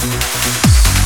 ¡Gracias!